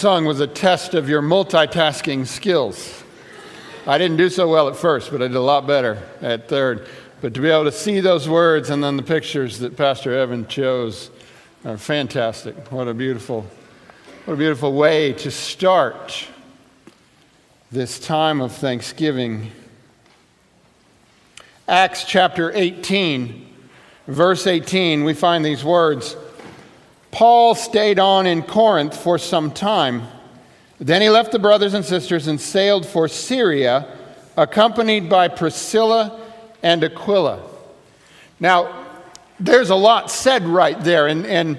song was a test of your multitasking skills. I didn't do so well at first, but I did a lot better at third. But to be able to see those words and then the pictures that Pastor Evan chose are fantastic. What a beautiful, what a beautiful way to start this time of Thanksgiving. Acts chapter 18, verse 18, we find these words. Paul stayed on in Corinth for some time. Then he left the brothers and sisters and sailed for Syria, accompanied by Priscilla and Aquila. Now, there's a lot said right there, and, and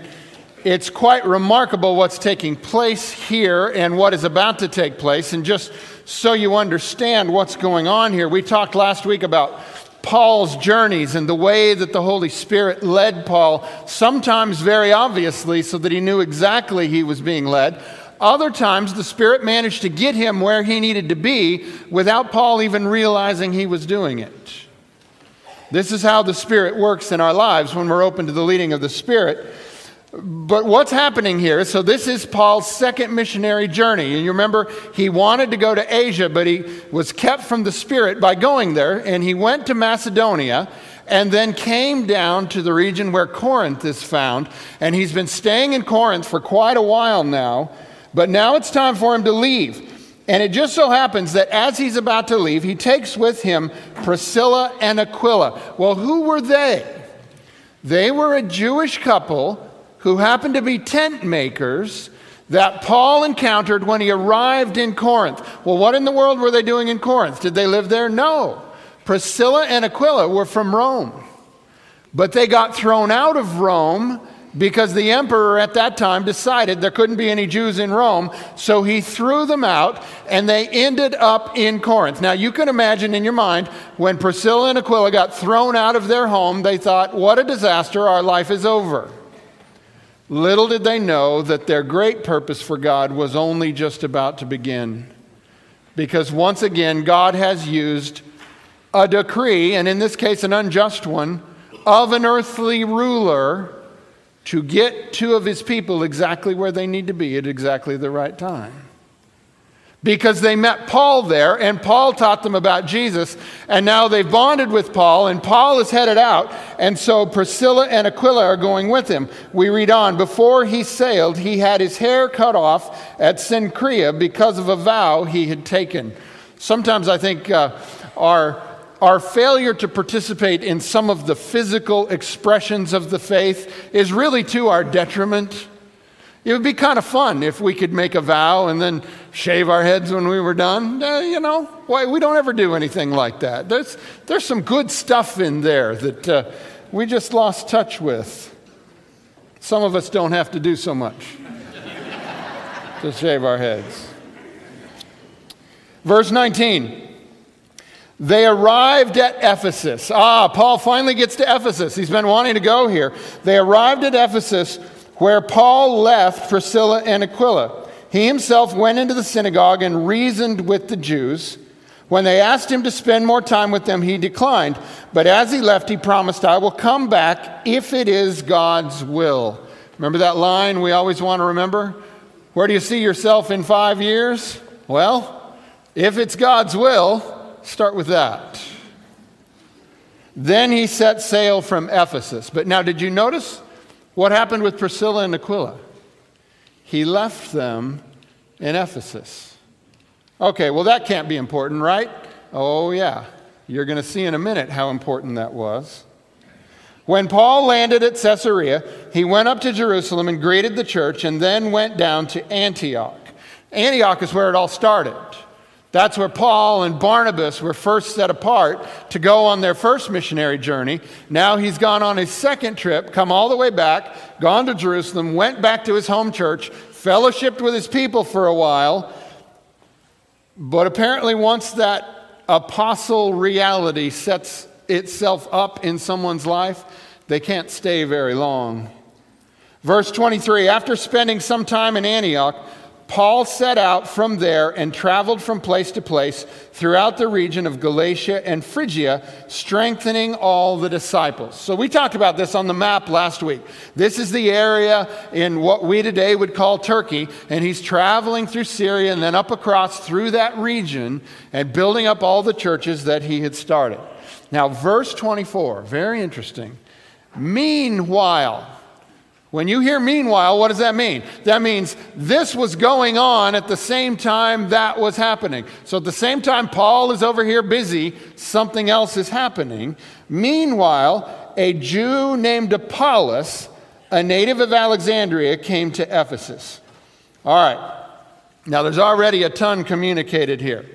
it's quite remarkable what's taking place here and what is about to take place. And just so you understand what's going on here, we talked last week about Paul's journeys and the way that the Holy Spirit led Paul, sometimes very obviously, so that he knew exactly he was being led. Other times, the Spirit managed to get him where he needed to be without Paul even realizing he was doing it. This is how the Spirit works in our lives when we're open to the leading of the Spirit. But what's happening here? So, this is Paul's second missionary journey. And you remember, he wanted to go to Asia, but he was kept from the Spirit by going there. And he went to Macedonia and then came down to the region where Corinth is found. And he's been staying in Corinth for quite a while now. But now it's time for him to leave. And it just so happens that as he's about to leave, he takes with him Priscilla and Aquila. Well, who were they? They were a Jewish couple who happened to be tent makers that Paul encountered when he arrived in Corinth. Well, what in the world were they doing in Corinth? Did they live there? No. Priscilla and Aquila were from Rome. But they got thrown out of Rome because the emperor at that time decided there couldn't be any Jews in Rome, so he threw them out and they ended up in Corinth. Now you can imagine in your mind when Priscilla and Aquila got thrown out of their home, they thought, what a disaster, our life is over. Little did they know that their great purpose for God was only just about to begin. Because once again, God has used a decree, and in this case, an unjust one, of an earthly ruler to get two of his people exactly where they need to be at exactly the right time because they met Paul there, and Paul taught them about Jesus, and now they've bonded with Paul, and Paul is headed out, and so Priscilla and Aquila are going with him. We read on Before he sailed, he had his hair cut off at Cenchrea because of a vow he had taken. Sometimes I think uh, our, our failure to participate in some of the physical expressions of the faith is really to our detriment. It would be kind of fun if we could make a vow and then shave our heads when we were done. Uh, you know, why we don't ever do anything like that. There's, there's some good stuff in there that uh, we just lost touch with. Some of us don't have to do so much to shave our heads. Verse 19. They arrived at Ephesus. Ah, Paul finally gets to Ephesus. He's been wanting to go here. They arrived at Ephesus where Paul left Priscilla and Aquila. He himself went into the synagogue and reasoned with the Jews. When they asked him to spend more time with them, he declined. But as he left, he promised, I will come back if it is God's will. Remember that line we always want to remember? Where do you see yourself in five years? Well, if it's God's will, start with that. Then he set sail from Ephesus. But now, did you notice? What happened with Priscilla and Aquila? He left them in Ephesus. Okay, well, that can't be important, right? Oh, yeah. You're going to see in a minute how important that was. When Paul landed at Caesarea, he went up to Jerusalem and greeted the church and then went down to Antioch. Antioch is where it all started. That's where Paul and Barnabas were first set apart to go on their first missionary journey. Now he's gone on his second trip, come all the way back, gone to Jerusalem, went back to his home church, fellowshipped with his people for a while. But apparently, once that apostle reality sets itself up in someone's life, they can't stay very long. Verse 23 After spending some time in Antioch, Paul set out from there and traveled from place to place throughout the region of Galatia and Phrygia, strengthening all the disciples. So, we talked about this on the map last week. This is the area in what we today would call Turkey, and he's traveling through Syria and then up across through that region and building up all the churches that he had started. Now, verse 24, very interesting. Meanwhile, when you hear meanwhile, what does that mean? That means this was going on at the same time that was happening. So at the same time Paul is over here busy, something else is happening. Meanwhile, a Jew named Apollos, a native of Alexandria, came to Ephesus. All right. Now there's already a ton communicated here.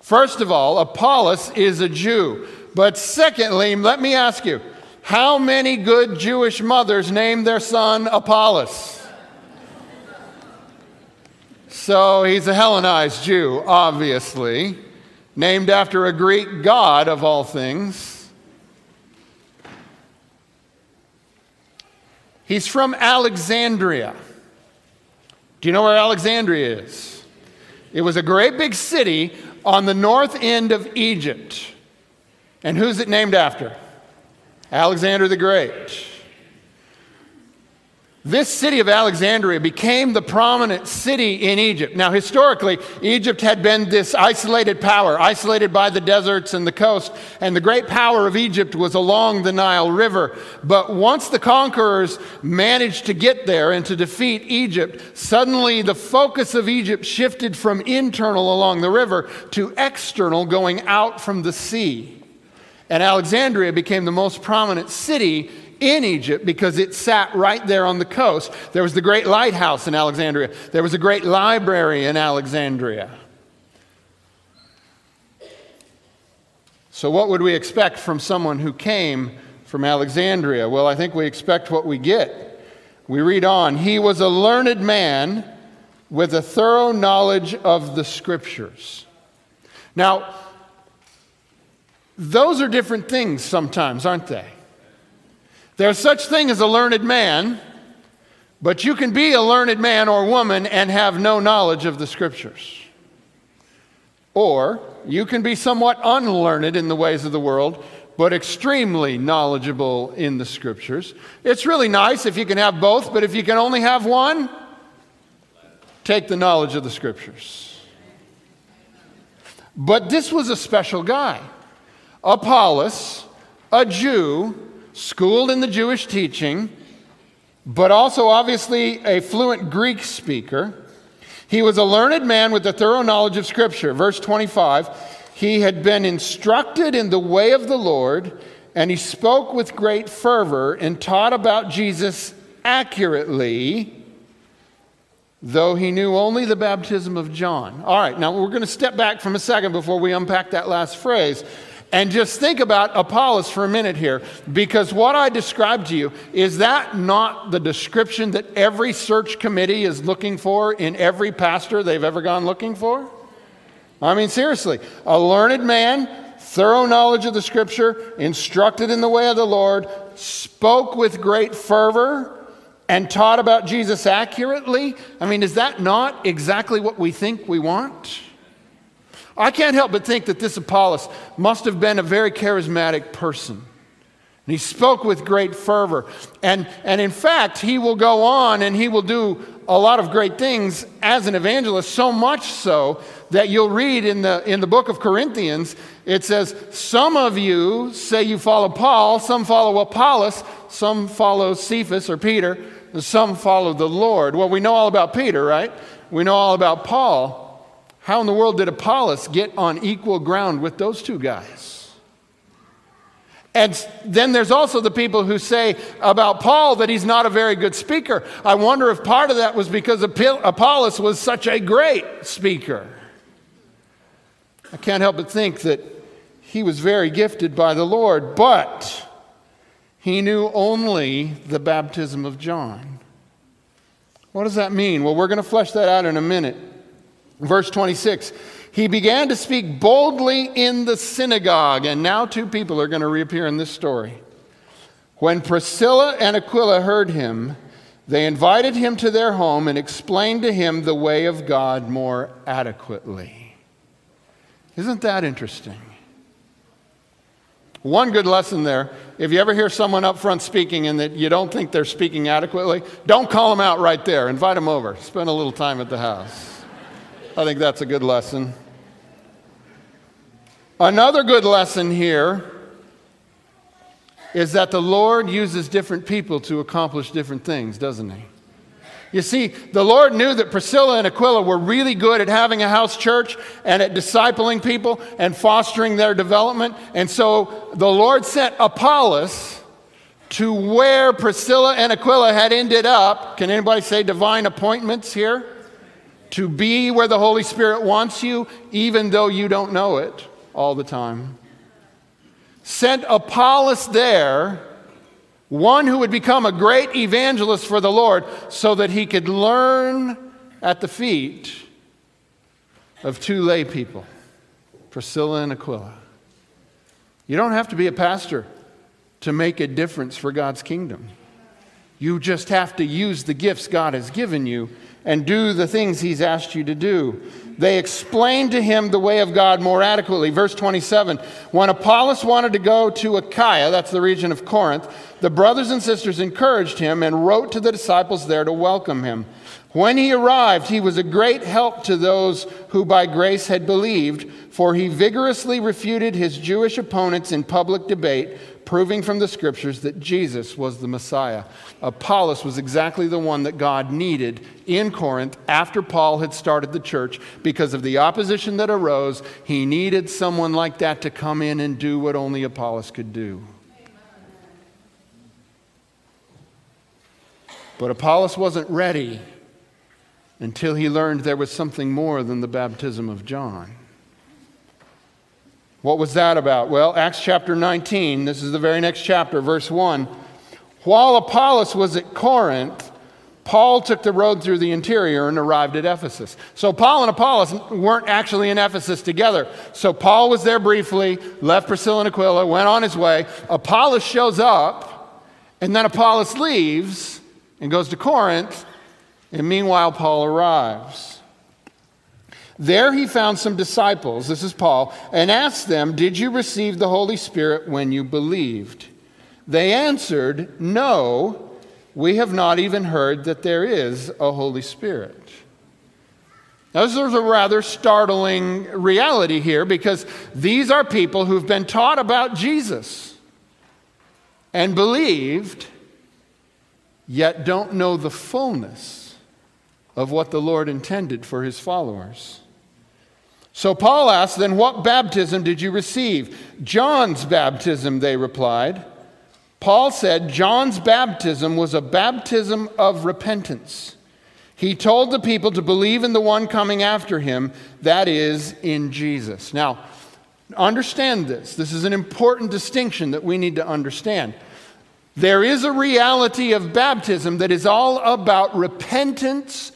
First of all, Apollos is a Jew. But secondly, let me ask you, how many good Jewish mothers named their son Apollos? So he's a Hellenized Jew, obviously, named after a Greek god of all things. He's from Alexandria. Do you know where Alexandria is? It was a great big city on the north end of Egypt. And who's it named after? Alexander the Great. This city of Alexandria became the prominent city in Egypt. Now, historically, Egypt had been this isolated power, isolated by the deserts and the coast, and the great power of Egypt was along the Nile River. But once the conquerors managed to get there and to defeat Egypt, suddenly the focus of Egypt shifted from internal along the river to external, going out from the sea. And Alexandria became the most prominent city in Egypt because it sat right there on the coast. There was the great lighthouse in Alexandria, there was a great library in Alexandria. So, what would we expect from someone who came from Alexandria? Well, I think we expect what we get. We read on He was a learned man with a thorough knowledge of the scriptures. Now, those are different things sometimes, aren't they? There's such thing as a learned man, but you can be a learned man or woman and have no knowledge of the scriptures. Or you can be somewhat unlearned in the ways of the world, but extremely knowledgeable in the scriptures. It's really nice if you can have both, but if you can only have one, take the knowledge of the scriptures. But this was a special guy. Apollos, a Jew, schooled in the Jewish teaching, but also obviously a fluent Greek speaker. He was a learned man with a thorough knowledge of Scripture. Verse 25 He had been instructed in the way of the Lord, and he spoke with great fervor and taught about Jesus accurately, though he knew only the baptism of John. All right, now we're going to step back from a second before we unpack that last phrase. And just think about Apollos for a minute here, because what I described to you is that not the description that every search committee is looking for in every pastor they've ever gone looking for? I mean, seriously, a learned man, thorough knowledge of the scripture, instructed in the way of the Lord, spoke with great fervor, and taught about Jesus accurately. I mean, is that not exactly what we think we want? I can't help but think that this Apollos must have been a very charismatic person. And he spoke with great fervor. And, and in fact, he will go on and he will do a lot of great things as an evangelist, so much so that you'll read in the, in the book of Corinthians, it says, Some of you say you follow Paul, some follow Apollos, some follow Cephas or Peter, and some follow the Lord. Well, we know all about Peter, right? We know all about Paul. How in the world did Apollos get on equal ground with those two guys? And then there's also the people who say about Paul that he's not a very good speaker. I wonder if part of that was because Apollos was such a great speaker. I can't help but think that he was very gifted by the Lord, but he knew only the baptism of John. What does that mean? Well, we're going to flesh that out in a minute. Verse 26 He began to speak boldly in the synagogue, and now two people are going to reappear in this story. When Priscilla and Aquila heard him, they invited him to their home and explained to him the way of God more adequately. Isn't that interesting? One good lesson there if you ever hear someone up front speaking and that you don't think they're speaking adequately, don't call them out right there. Invite them over. Spend a little time at the house. I think that's a good lesson. Another good lesson here is that the Lord uses different people to accomplish different things, doesn't He? You see, the Lord knew that Priscilla and Aquila were really good at having a house church and at discipling people and fostering their development. And so the Lord sent Apollos to where Priscilla and Aquila had ended up. Can anybody say divine appointments here? To be where the Holy Spirit wants you, even though you don't know it all the time. Sent Apollos there, one who would become a great evangelist for the Lord, so that he could learn at the feet of two lay people, Priscilla and Aquila. You don't have to be a pastor to make a difference for God's kingdom. You just have to use the gifts God has given you and do the things He's asked you to do. they explained to him the way of God more adequately. Verse 27 When Apollos wanted to go to Achaia, that's the region of Corinth, the brothers and sisters encouraged him and wrote to the disciples there to welcome him. When he arrived, he was a great help to those who by grace had believed, for he vigorously refuted his Jewish opponents in public debate proving from the scriptures that Jesus was the Messiah. Apollos was exactly the one that God needed in Corinth after Paul had started the church because of the opposition that arose. He needed someone like that to come in and do what only Apollos could do. But Apollos wasn't ready until he learned there was something more than the baptism of John. What was that about? Well, Acts chapter 19, this is the very next chapter, verse 1. While Apollos was at Corinth, Paul took the road through the interior and arrived at Ephesus. So Paul and Apollos weren't actually in Ephesus together. So Paul was there briefly, left Priscilla and Aquila, went on his way. Apollos shows up, and then Apollos leaves and goes to Corinth, and meanwhile Paul arrives. There he found some disciples, this is Paul, and asked them, Did you receive the Holy Spirit when you believed? They answered, No, we have not even heard that there is a Holy Spirit. Now, this is a rather startling reality here because these are people who've been taught about Jesus and believed, yet don't know the fullness of what the Lord intended for his followers. So Paul asked, Then what baptism did you receive? John's baptism, they replied. Paul said, John's baptism was a baptism of repentance. He told the people to believe in the one coming after him, that is, in Jesus. Now, understand this. This is an important distinction that we need to understand. There is a reality of baptism that is all about repentance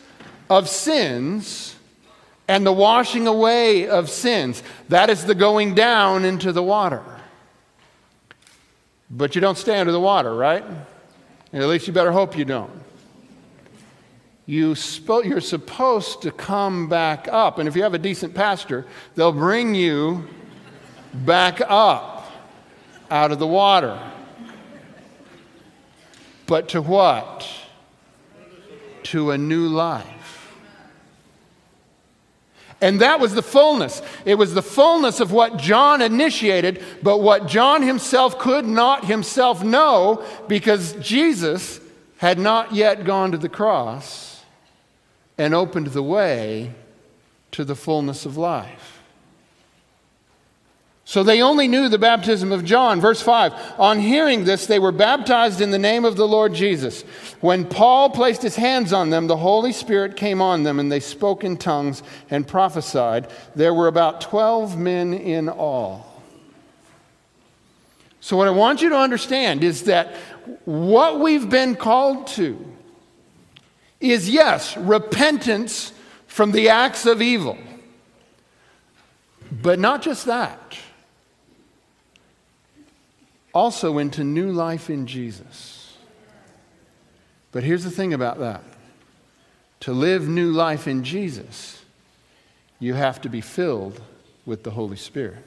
of sins and the washing away of sins. That is the going down into the water. But you don't stay under the water, right? At least you better hope you don't. You spo- you're supposed to come back up. And if you have a decent pastor, they'll bring you back up out of the water. But to what? To a new life. And that was the fullness. It was the fullness of what John initiated, but what John himself could not himself know because Jesus had not yet gone to the cross and opened the way to the fullness of life. So they only knew the baptism of John. Verse 5 On hearing this, they were baptized in the name of the Lord Jesus. When Paul placed his hands on them, the Holy Spirit came on them, and they spoke in tongues and prophesied. There were about 12 men in all. So, what I want you to understand is that what we've been called to is yes, repentance from the acts of evil. But not just that also into new life in Jesus. But here's the thing about that to live new life in Jesus, you have to be filled with the Holy Spirit.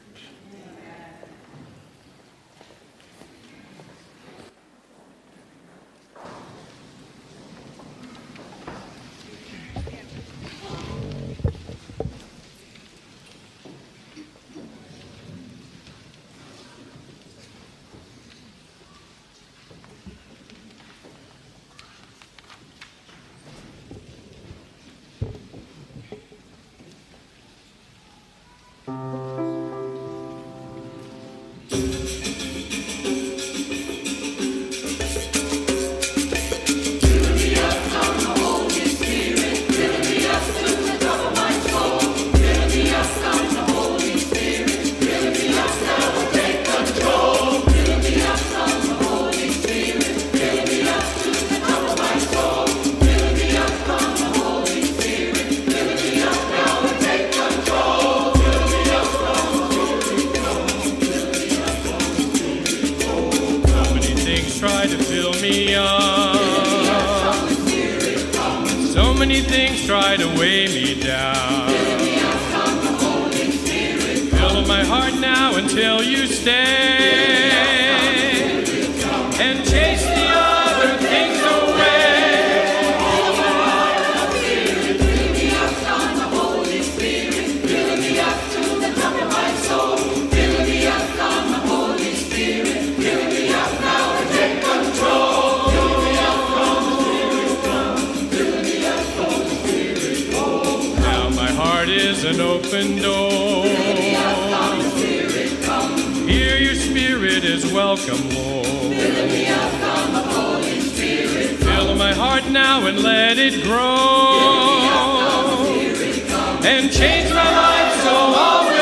Until you stay. And chase the other things away. Now my heart is an open door. Is welcome, Lord. Fill my heart now and let it grow. And change my life so all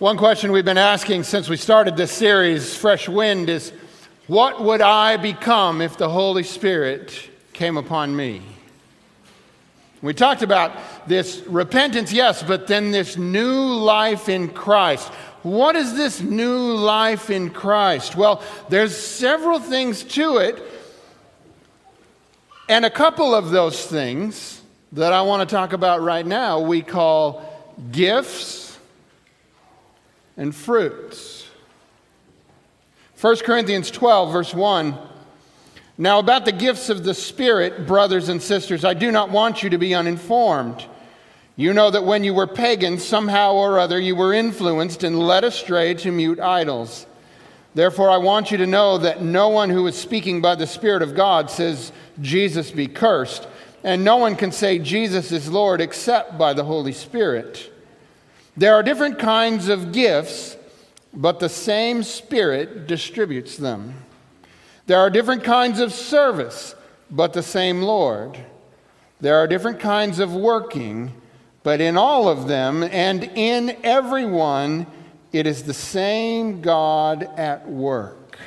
One question we've been asking since we started this series, Fresh Wind, is what would I become if the Holy Spirit came upon me? We talked about this repentance, yes, but then this new life in Christ. What is this new life in Christ? Well, there's several things to it, and a couple of those things that I want to talk about right now we call gifts and fruits. 1 Corinthians 12, verse 1. Now, about the gifts of the Spirit, brothers and sisters, I do not want you to be uninformed. You know that when you were pagans, somehow or other you were influenced and led astray to mute idols. Therefore, I want you to know that no one who is speaking by the Spirit of God says, Jesus be cursed, and no one can say Jesus is Lord except by the Holy Spirit. There are different kinds of gifts, but the same Spirit distributes them. There are different kinds of service, but the same Lord. There are different kinds of working, but in all of them and in everyone, it is the same God at work.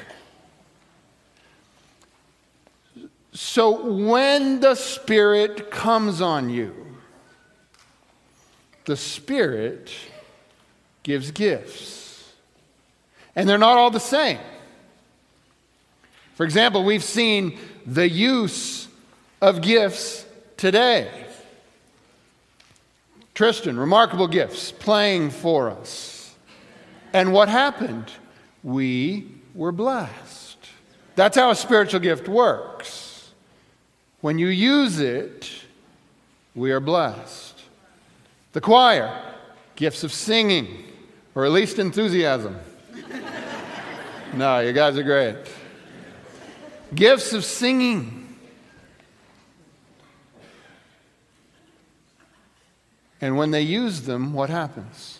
So when the Spirit comes on you, the Spirit gives gifts. And they're not all the same. For example, we've seen the use of gifts today. Tristan, remarkable gifts, playing for us. And what happened? We were blessed. That's how a spiritual gift works. When you use it, we are blessed. The choir, gifts of singing, or at least enthusiasm. no, you guys are great. Gifts of singing. And when they use them, what happens?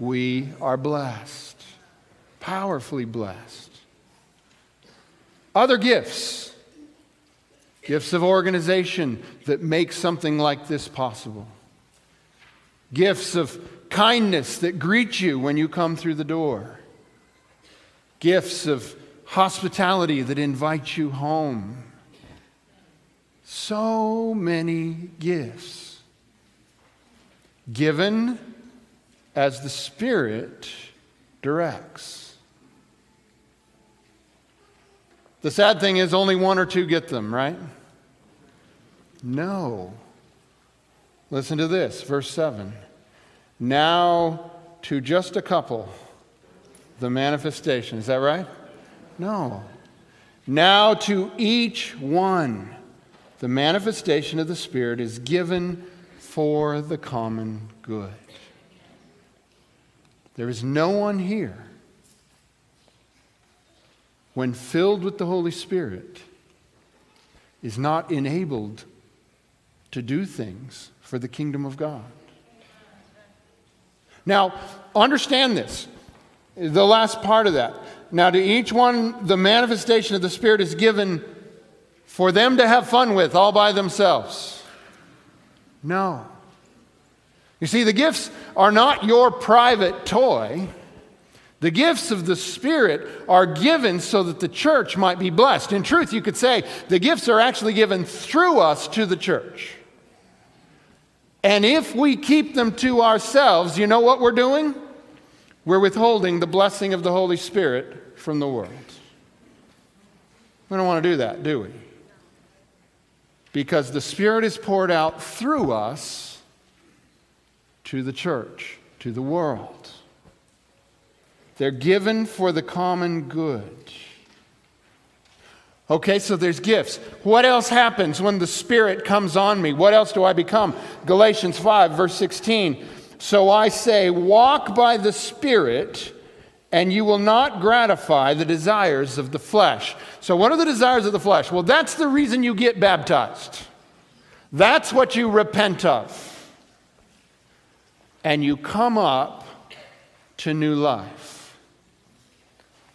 We are blessed, powerfully blessed. Other gifts, gifts of organization that make something like this possible gifts of kindness that greet you when you come through the door, gifts of hospitality that invite you home. So many gifts given as the Spirit directs. The sad thing is, only one or two get them, right? No. Listen to this, verse 7. Now to just a couple, the manifestation. Is that right? No. Now to each one, the manifestation of the Spirit is given for the common good. There is no one here, when filled with the Holy Spirit, is not enabled to do things for the kingdom of God. Now, understand this, the last part of that. Now, to each one, the manifestation of the Spirit is given for them to have fun with all by themselves. No. You see, the gifts are not your private toy. The gifts of the Spirit are given so that the church might be blessed. In truth, you could say the gifts are actually given through us to the church. And if we keep them to ourselves, you know what we're doing? We're withholding the blessing of the Holy Spirit from the world. We don't want to do that, do we? Because the Spirit is poured out through us to the church, to the world. They're given for the common good. Okay, so there's gifts. What else happens when the Spirit comes on me? What else do I become? Galatians 5, verse 16. So I say, walk by the Spirit, and you will not gratify the desires of the flesh. So, what are the desires of the flesh? Well, that's the reason you get baptized. That's what you repent of. And you come up to new life.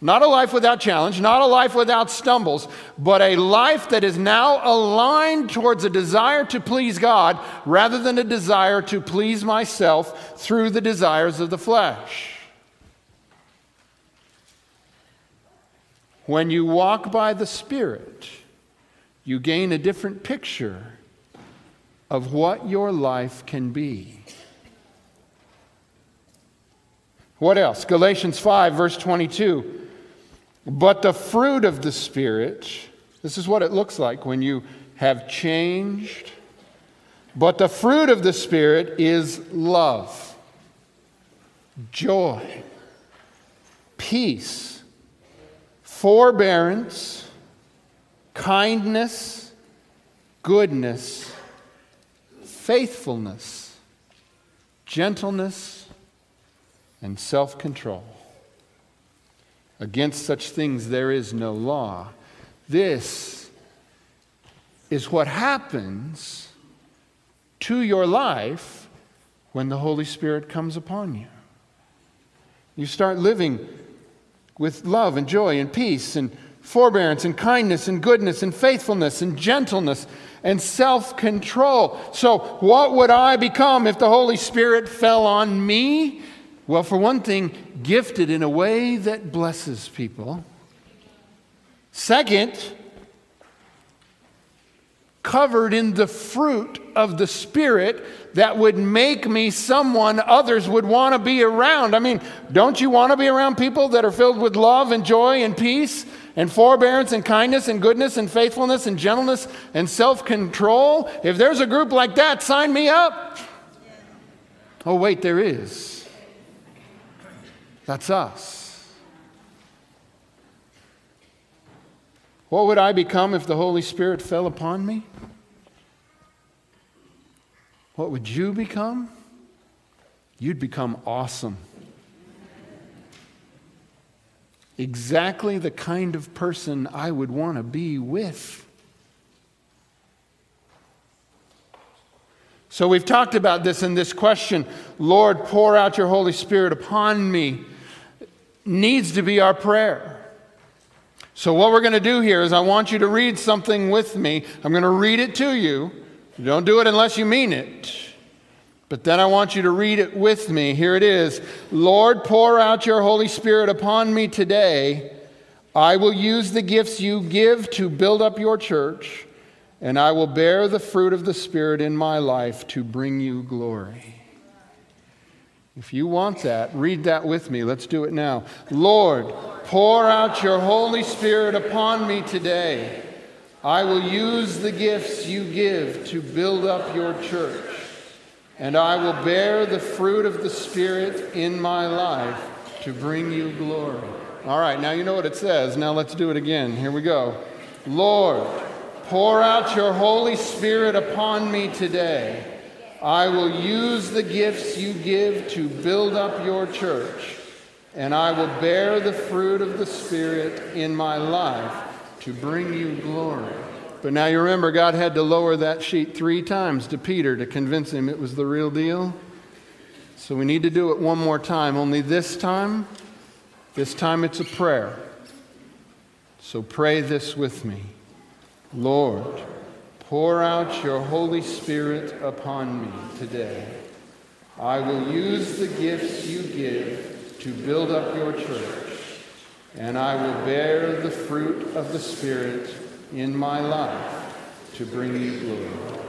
Not a life without challenge, not a life without stumbles, but a life that is now aligned towards a desire to please God rather than a desire to please myself through the desires of the flesh. When you walk by the Spirit, you gain a different picture of what your life can be. What else? Galatians 5, verse 22. But the fruit of the Spirit, this is what it looks like when you have changed. But the fruit of the Spirit is love, joy, peace, forbearance, kindness, goodness, faithfulness, gentleness, and self control. Against such things there is no law. This is what happens to your life when the Holy Spirit comes upon you. You start living with love and joy and peace and forbearance and kindness and goodness and faithfulness and gentleness and self control. So, what would I become if the Holy Spirit fell on me? Well, for one thing, gifted in a way that blesses people. Second, covered in the fruit of the Spirit that would make me someone others would want to be around. I mean, don't you want to be around people that are filled with love and joy and peace and forbearance and kindness and goodness and faithfulness and gentleness and self control? If there's a group like that, sign me up. Oh, wait, there is. That's us. What would I become if the Holy Spirit fell upon me? What would you become? You'd become awesome. Exactly the kind of person I would want to be with. So we've talked about this in this question Lord, pour out your Holy Spirit upon me needs to be our prayer. So, what we're going to do here is I want you to read something with me. I'm going to read it to you. Don't do it unless you mean it. But then I want you to read it with me. Here it is Lord, pour out your Holy Spirit upon me today. I will use the gifts you give to build up your church, and I will bear the fruit of the Spirit in my life to bring you glory. If you want that, read that with me. Let's do it now. Lord, pour out your Holy Spirit upon me today. I will use the gifts you give to build up your church, and I will bear the fruit of the Spirit in my life to bring you glory. All right, now you know what it says. Now let's do it again. Here we go. Lord, pour out your Holy Spirit upon me today. I will use the gifts you give to build up your church, and I will bear the fruit of the Spirit in my life to bring you glory. But now you remember, God had to lower that sheet three times to Peter to convince him it was the real deal. So we need to do it one more time, only this time, this time it's a prayer. So pray this with me Lord, pour out your Holy Spirit upon me today. I will use the gifts you give to build up your church, and I will bear the fruit of the Spirit in my life to bring you glory.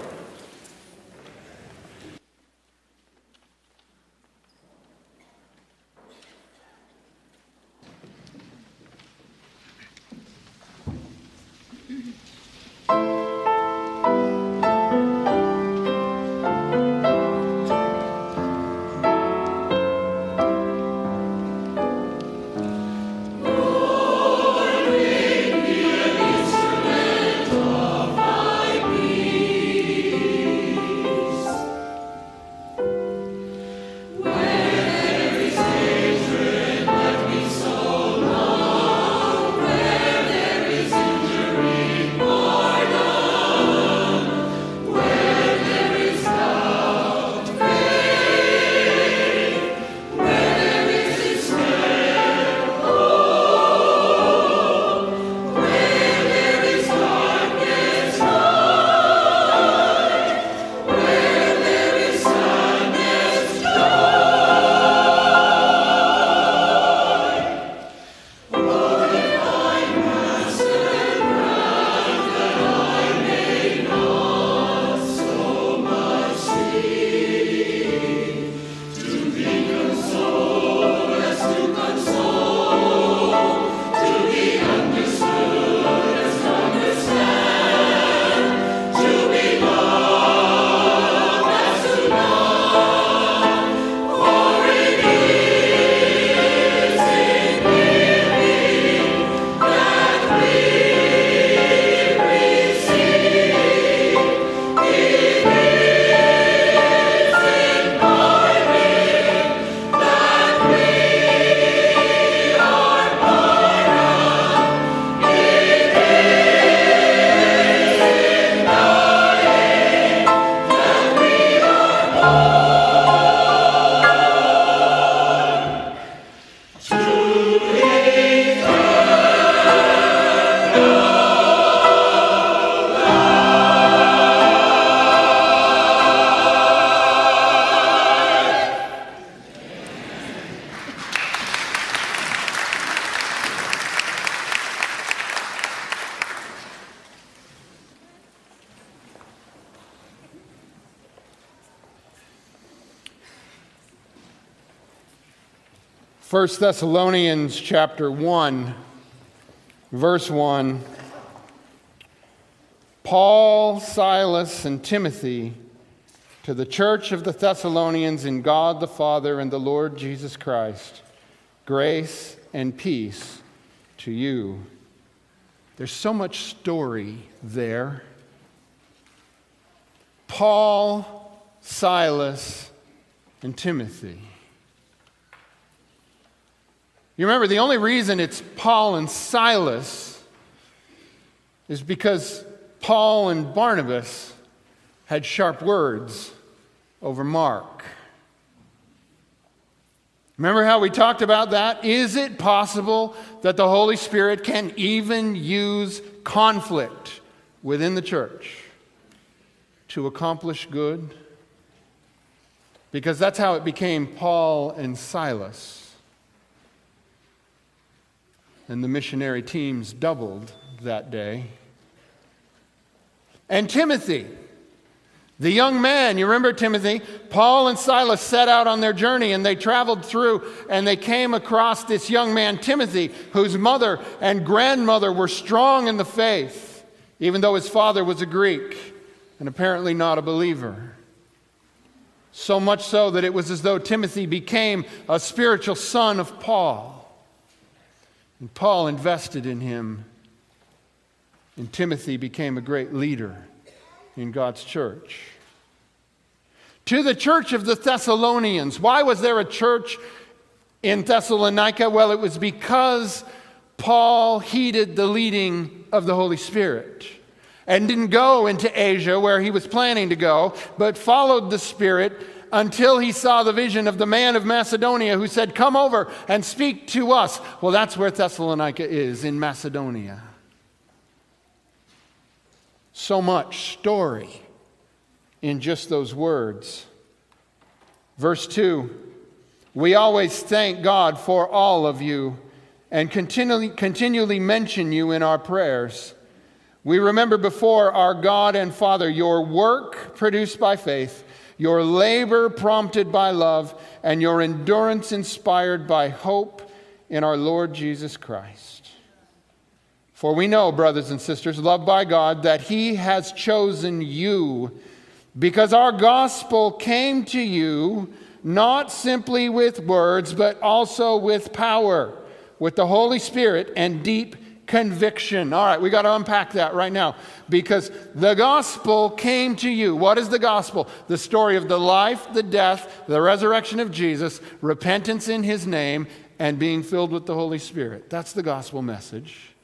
First Thessalonians chapter 1 verse 1 Paul, Silas and Timothy to the church of the Thessalonians in God the Father and the Lord Jesus Christ grace and peace to you. There's so much story there. Paul, Silas and Timothy. You remember, the only reason it's Paul and Silas is because Paul and Barnabas had sharp words over Mark. Remember how we talked about that? Is it possible that the Holy Spirit can even use conflict within the church to accomplish good? Because that's how it became Paul and Silas and the missionary teams doubled that day. And Timothy, the young man, you remember Timothy? Paul and Silas set out on their journey and they traveled through and they came across this young man, Timothy, whose mother and grandmother were strong in the faith, even though his father was a Greek and apparently not a believer. So much so that it was as though Timothy became a spiritual son of Paul. And Paul invested in him, and Timothy became a great leader in God's church. To the church of the Thessalonians, why was there a church in Thessalonica? Well, it was because Paul heeded the leading of the Holy Spirit and didn't go into Asia where he was planning to go, but followed the Spirit until he saw the vision of the man of Macedonia who said, Come over and speak to us. Well, that's where Thessalonica is, in Macedonia. So much story in just those words. Verse 2 We always thank God for all of you and continually, continually mention you in our prayers. We remember before our God and Father your work produced by faith, your labor prompted by love, and your endurance inspired by hope in our Lord Jesus Christ. For we know, brothers and sisters, loved by God, that He has chosen you because our gospel came to you not simply with words, but also with power, with the Holy Spirit and deep conviction. All right, we got to unpack that right now because the gospel came to you. What is the gospel? The story of the life, the death, the resurrection of Jesus, repentance in his name, and being filled with the Holy Spirit. That's the gospel message.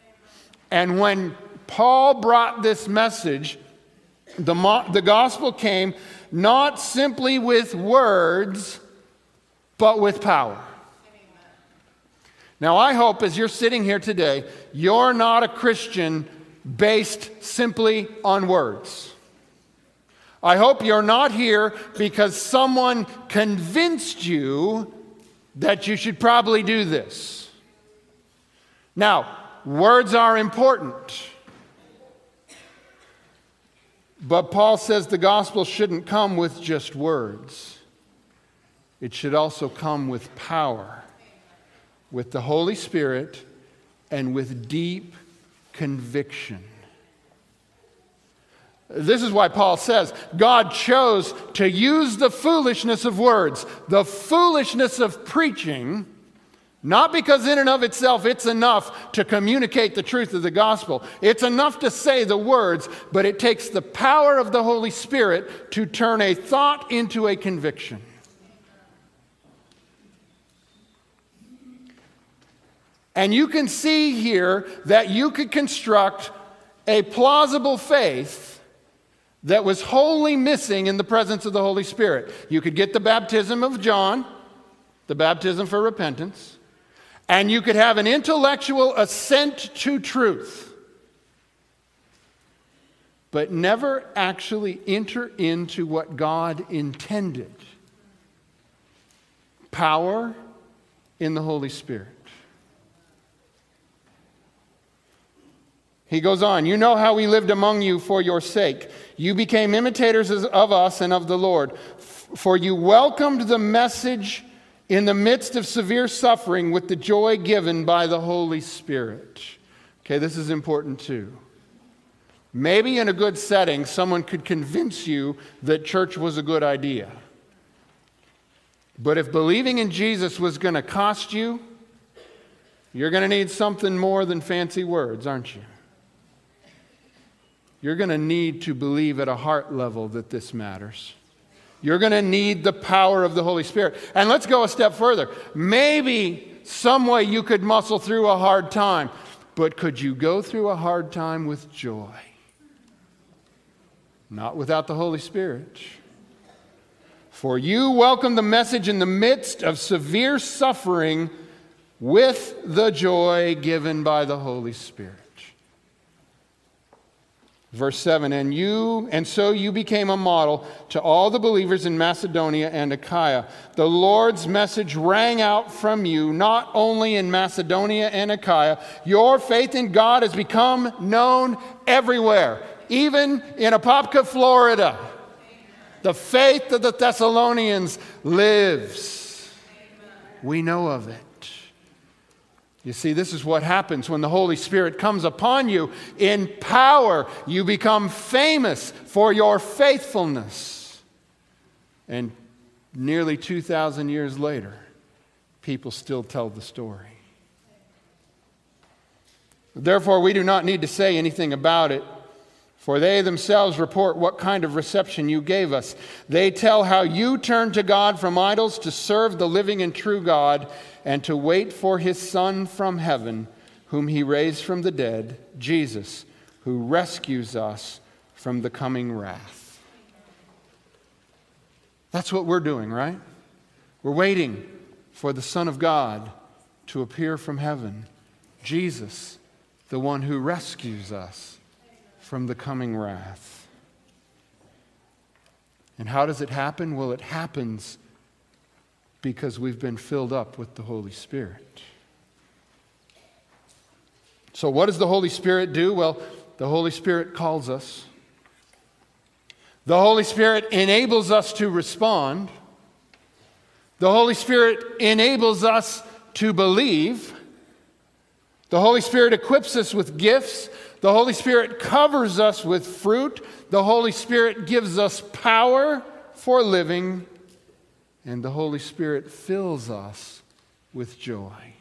And when Paul brought this message, the, the gospel came not simply with words, but with power. Now, I hope as you're sitting here today, you're not a Christian based simply on words. I hope you're not here because someone convinced you that you should probably do this. Now, words are important. But Paul says the gospel shouldn't come with just words, it should also come with power, with the Holy Spirit, and with deep conviction. This is why Paul says God chose to use the foolishness of words, the foolishness of preaching not because, in and of itself, it's enough to communicate the truth of the gospel. It's enough to say the words, but it takes the power of the Holy Spirit to turn a thought into a conviction. And you can see here that you could construct a plausible faith that was wholly missing in the presence of the Holy Spirit. You could get the baptism of John, the baptism for repentance. And you could have an intellectual assent to truth, but never actually enter into what God intended power in the Holy Spirit. He goes on, You know how we lived among you for your sake. You became imitators of us and of the Lord, for you welcomed the message in the midst of severe suffering with the joy given by the Holy Spirit. Okay, this is important too. Maybe in a good setting, someone could convince you that church was a good idea. But if believing in Jesus was going to cost you, you're going to need something more than fancy words, aren't you? You're going to need to believe at a heart level that this matters. You're going to need the power of the Holy Spirit. And let's go a step further. Maybe some way you could muscle through a hard time, but could you go through a hard time with joy? Not without the Holy Spirit. For you welcome the message in the midst of severe suffering with the joy given by the Holy Spirit. Verse 7 And you, and so you became a model to all the believers in Macedonia and Achaia. The Lord's message rang out from you, not only in Macedonia and Achaia. Your faith in God has become known everywhere, even in Apopka, Florida. The faith of the Thessalonians lives. We know of it. You see, this is what happens when the Holy Spirit comes upon you in power. You become famous for your faithfulness. And nearly 2,000 years later, people still tell the story. Therefore, we do not need to say anything about it, for they themselves report what kind of reception you gave us. They tell how you turned to God from idols to serve the living and true God and to wait for his Son from heaven, whom he raised from the dead, Jesus, who rescues us from the coming wrath. That's what we're doing, right? We're waiting for the Son of God to appear from heaven, Jesus, the one who rescues us from the coming wrath. And how does it happen? Well, it happens because we've been filled up with the Holy Spirit. So, what does the Holy Spirit do? Well, the Holy Spirit calls us. The Holy Spirit enables us to respond. The Holy Spirit enables us to believe. The Holy Spirit equips us with gifts. The Holy Spirit covers us with fruit. The Holy Spirit gives us power for living. And the Holy Spirit fills us with joy.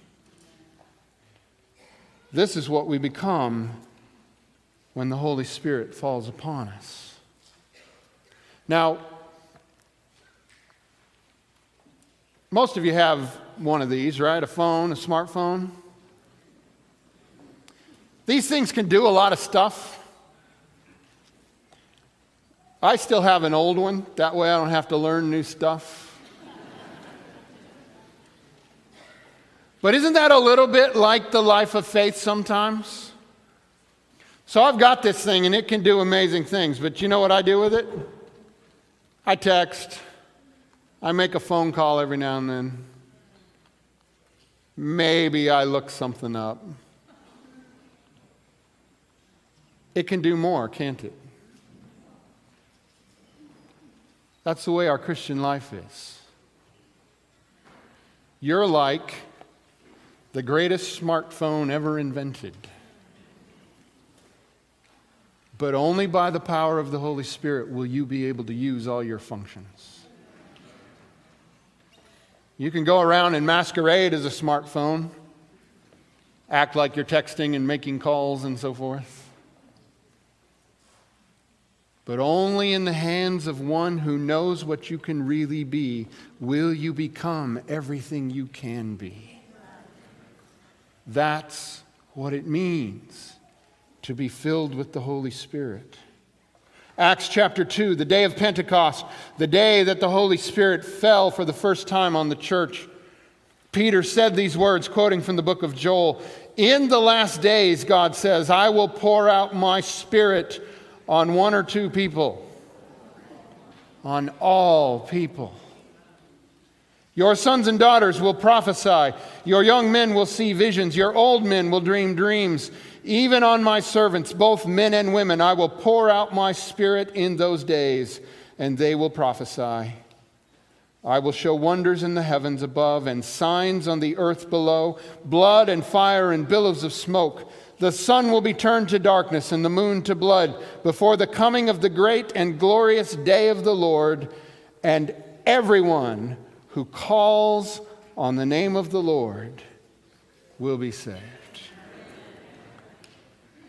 This is what we become when the Holy Spirit falls upon us. Now, most of you have one of these, right? A phone, a smartphone. These things can do a lot of stuff. I still have an old one. That way I don't have to learn new stuff. but isn't that a little bit like the life of faith sometimes? So I've got this thing and it can do amazing things, but you know what I do with it? I text. I make a phone call every now and then. Maybe I look something up. It can do more, can't it? That's the way our Christian life is. You're like the greatest smartphone ever invented. But only by the power of the Holy Spirit will you be able to use all your functions. You can go around and masquerade as a smartphone, act like you're texting and making calls and so forth. But only in the hands of one who knows what you can really be will you become everything you can be. That's what it means to be filled with the Holy Spirit. Acts chapter 2, the day of Pentecost, the day that the Holy Spirit fell for the first time on the church. Peter said these words, quoting from the book of Joel In the last days, God says, I will pour out my spirit on one or two people, on all people. Your sons and daughters will prophesy. Your young men will see visions. Your old men will dream dreams. Even on my servants, both men and women, I will pour out my spirit in those days, and they will prophesy. I will show wonders in the heavens above and signs on the earth below blood and fire and billows of smoke. The sun will be turned to darkness and the moon to blood before the coming of the great and glorious day of the Lord, and everyone who calls on the name of the Lord will be saved.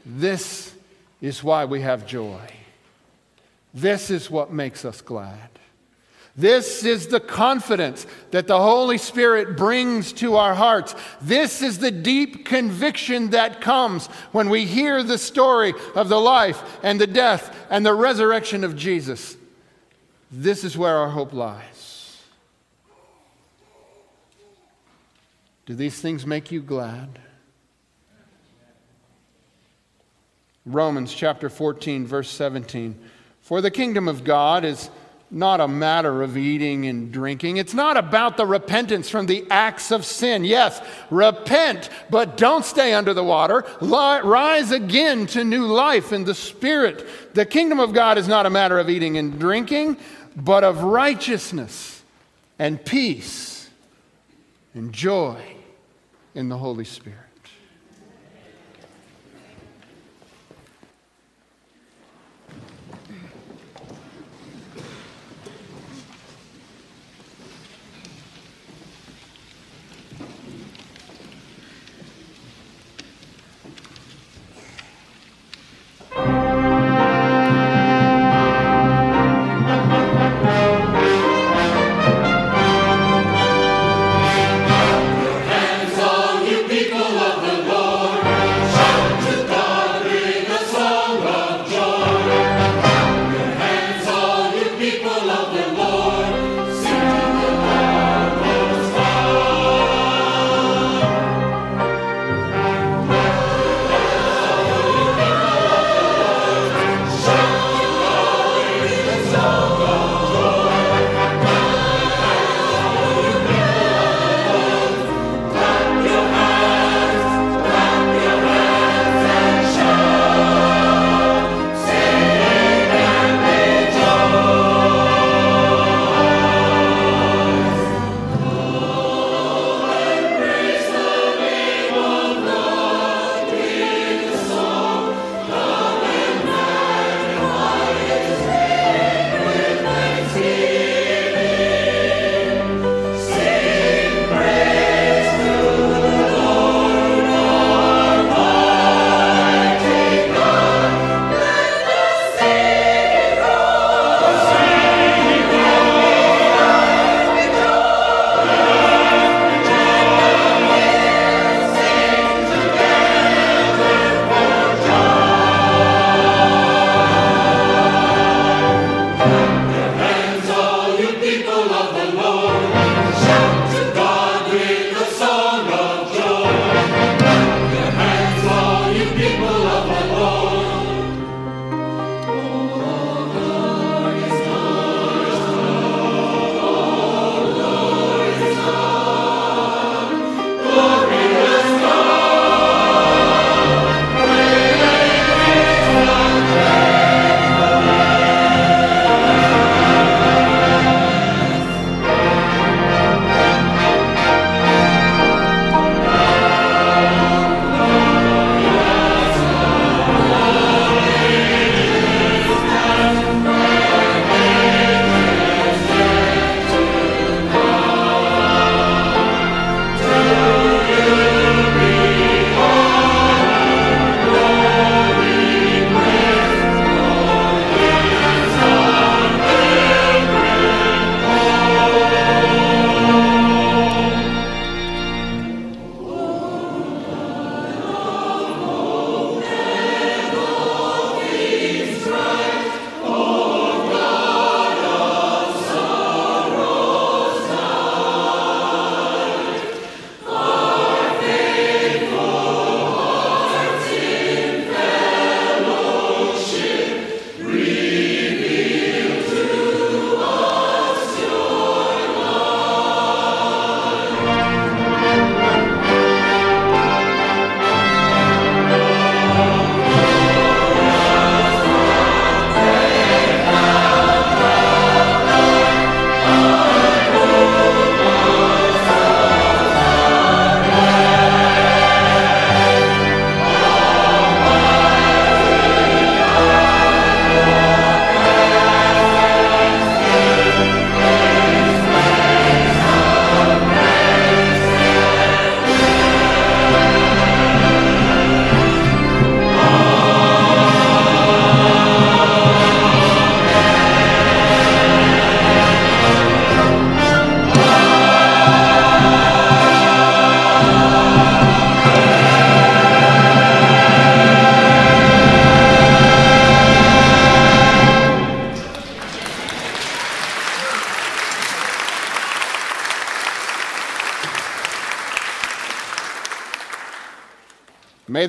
This is why we have joy. This is what makes us glad. This is the confidence that the Holy Spirit brings to our hearts. This is the deep conviction that comes when we hear the story of the life and the death and the resurrection of Jesus. This is where our hope lies. Do these things make you glad? Romans chapter 14, verse 17. For the kingdom of God is not a matter of eating and drinking. It's not about the repentance from the acts of sin. Yes, repent, but don't stay under the water. Rise again to new life in the Spirit. The kingdom of God is not a matter of eating and drinking, but of righteousness and peace and joy in the Holy Spirit.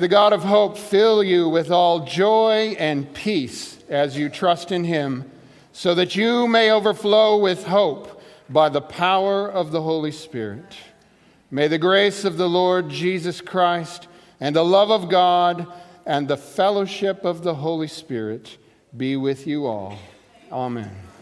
The God of hope fill you with all joy and peace as you trust in him, so that you may overflow with hope by the power of the Holy Spirit. May the grace of the Lord Jesus Christ and the love of God and the fellowship of the Holy Spirit be with you all. Amen.